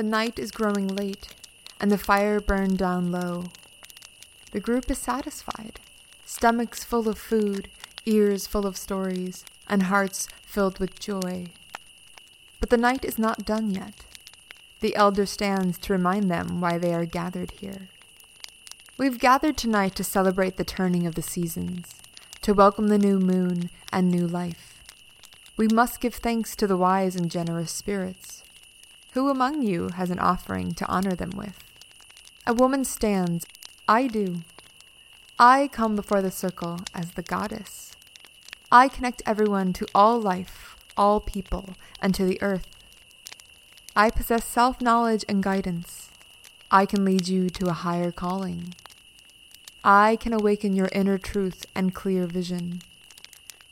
The night is growing late, and the fire burned down low. The group is satisfied, stomachs full of food, ears full of stories, and hearts filled with joy. But the night is not done yet. The elder stands to remind them why they are gathered here. We've gathered tonight to celebrate the turning of the seasons, to welcome the new moon and new life. We must give thanks to the wise and generous spirits. Who among you has an offering to honor them with? A woman stands, I do. I come before the circle as the goddess. I connect everyone to all life, all people, and to the earth. I possess self knowledge and guidance. I can lead you to a higher calling. I can awaken your inner truth and clear vision.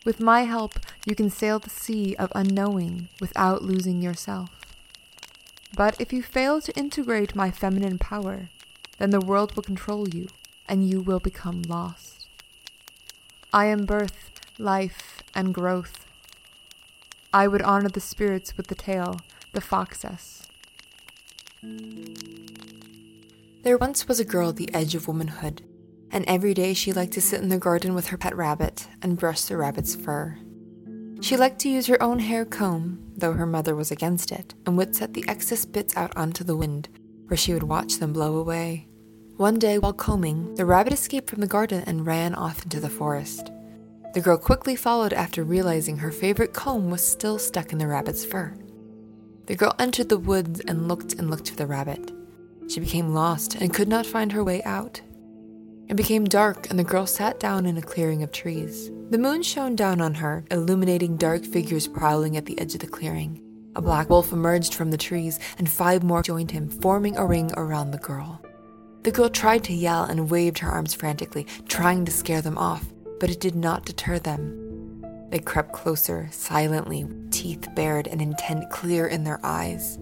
With my help, you can sail the sea of unknowing without losing yourself. But if you fail to integrate my feminine power, then the world will control you and you will become lost. I am birth, life, and growth. I would honor the spirits with the tale, the foxess. There once was a girl at the edge of womanhood, and every day she liked to sit in the garden with her pet rabbit and brush the rabbit's fur. She liked to use her own hair comb, though her mother was against it, and would set the excess bits out onto the wind, where she would watch them blow away. One day, while combing, the rabbit escaped from the garden and ran off into the forest. The girl quickly followed after realizing her favorite comb was still stuck in the rabbit's fur. The girl entered the woods and looked and looked for the rabbit. She became lost and could not find her way out. It became dark, and the girl sat down in a clearing of trees. The moon shone down on her, illuminating dark figures prowling at the edge of the clearing. A black wolf emerged from the trees, and five more joined him, forming a ring around the girl. The girl tried to yell and waved her arms frantically, trying to scare them off, but it did not deter them. They crept closer, silently, teeth bared and intent clear in their eyes.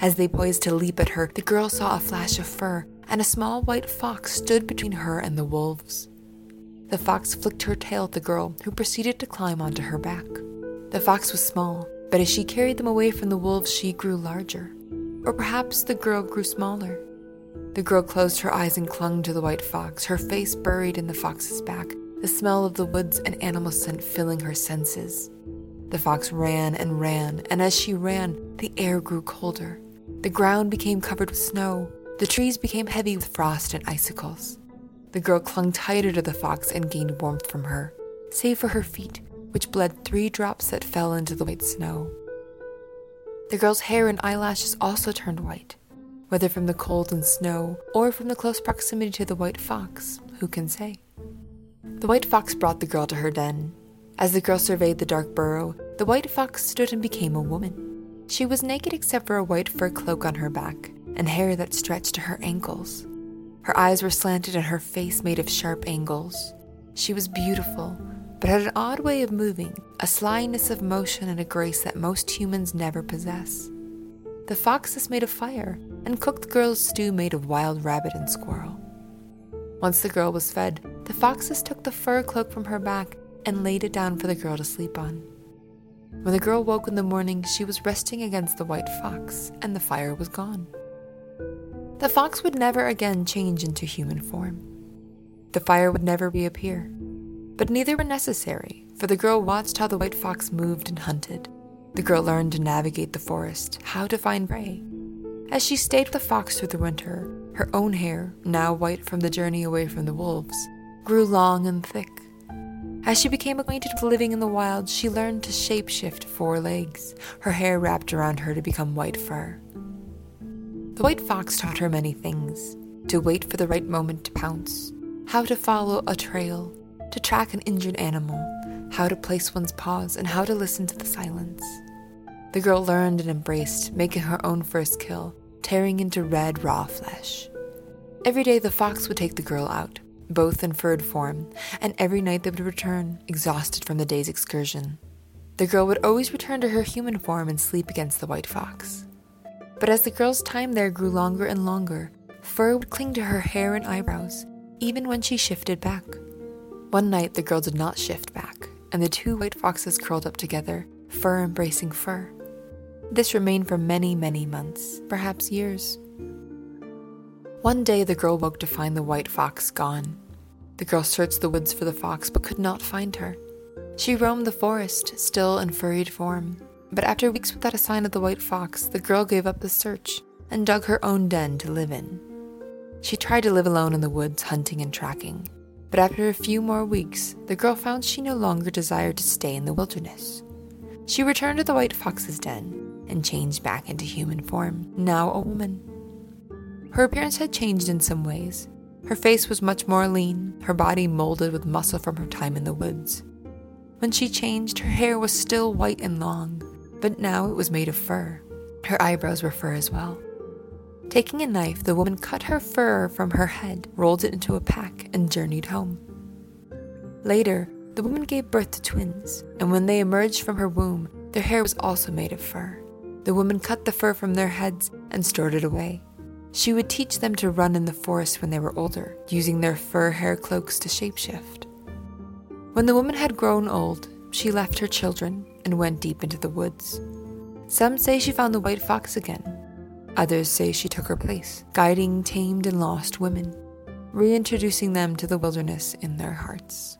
As they poised to leap at her, the girl saw a flash of fur, and a small white fox stood between her and the wolves. The fox flicked her tail at the girl, who proceeded to climb onto her back. The fox was small, but as she carried them away from the wolves, she grew larger. Or perhaps the girl grew smaller. The girl closed her eyes and clung to the white fox, her face buried in the fox's back, the smell of the woods and animal scent filling her senses. The fox ran and ran, and as she ran, the air grew colder. The ground became covered with snow. The trees became heavy with frost and icicles. The girl clung tighter to the fox and gained warmth from her, save for her feet, which bled three drops that fell into the white snow. The girl's hair and eyelashes also turned white, whether from the cold and snow or from the close proximity to the white fox, who can say? The white fox brought the girl to her den. As the girl surveyed the dark burrow, the white fox stood and became a woman. She was naked except for a white fur cloak on her back and hair that stretched to her ankles. Her eyes were slanted and her face made of sharp angles. She was beautiful, but had an odd way of moving, a slyness of motion and a grace that most humans never possess. The foxess made a fire and cooked the girl's stew made of wild rabbit and squirrel. Once the girl was fed, the foxess took the fur cloak from her back and laid it down for the girl to sleep on. When the girl woke in the morning, she was resting against the white fox, and the fire was gone. The fox would never again change into human form. The fire would never reappear. But neither were necessary, for the girl watched how the white fox moved and hunted. The girl learned to navigate the forest, how to find prey. As she stayed with the fox through the winter, her own hair, now white from the journey away from the wolves, grew long and thick. As she became acquainted with living in the wild, she learned to shapeshift four legs, her hair wrapped around her to become white fur. The white fox taught her many things to wait for the right moment to pounce, how to follow a trail, to track an injured animal, how to place one's paws, and how to listen to the silence. The girl learned and embraced, making her own first kill, tearing into red, raw flesh. Every day, the fox would take the girl out, both in furred form, and every night they would return, exhausted from the day's excursion. The girl would always return to her human form and sleep against the white fox. But as the girl's time there grew longer and longer, fur would cling to her hair and eyebrows, even when she shifted back. One night the girl did not shift back, and the two white foxes curled up together, fur embracing fur. This remained for many, many months, perhaps years. One day the girl woke to find the white fox gone. The girl searched the woods for the fox but could not find her. She roamed the forest, still in furried form, but after weeks without a sign of the white fox, the girl gave up the search and dug her own den to live in. She tried to live alone in the woods, hunting and tracking, but after a few more weeks, the girl found she no longer desired to stay in the wilderness. She returned to the white fox's den and changed back into human form, now a woman. Her appearance had changed in some ways. Her face was much more lean, her body molded with muscle from her time in the woods. When she changed, her hair was still white and long, but now it was made of fur. Her eyebrows were fur as well. Taking a knife, the woman cut her fur from her head, rolled it into a pack, and journeyed home. Later, the woman gave birth to twins, and when they emerged from her womb, their hair was also made of fur. The woman cut the fur from their heads and stored it away. She would teach them to run in the forest when they were older, using their fur hair cloaks to shapeshift. When the woman had grown old, she left her children and went deep into the woods. Some say she found the white fox again, Others say she took her place, guiding tamed and lost women, reintroducing them to the wilderness in their hearts.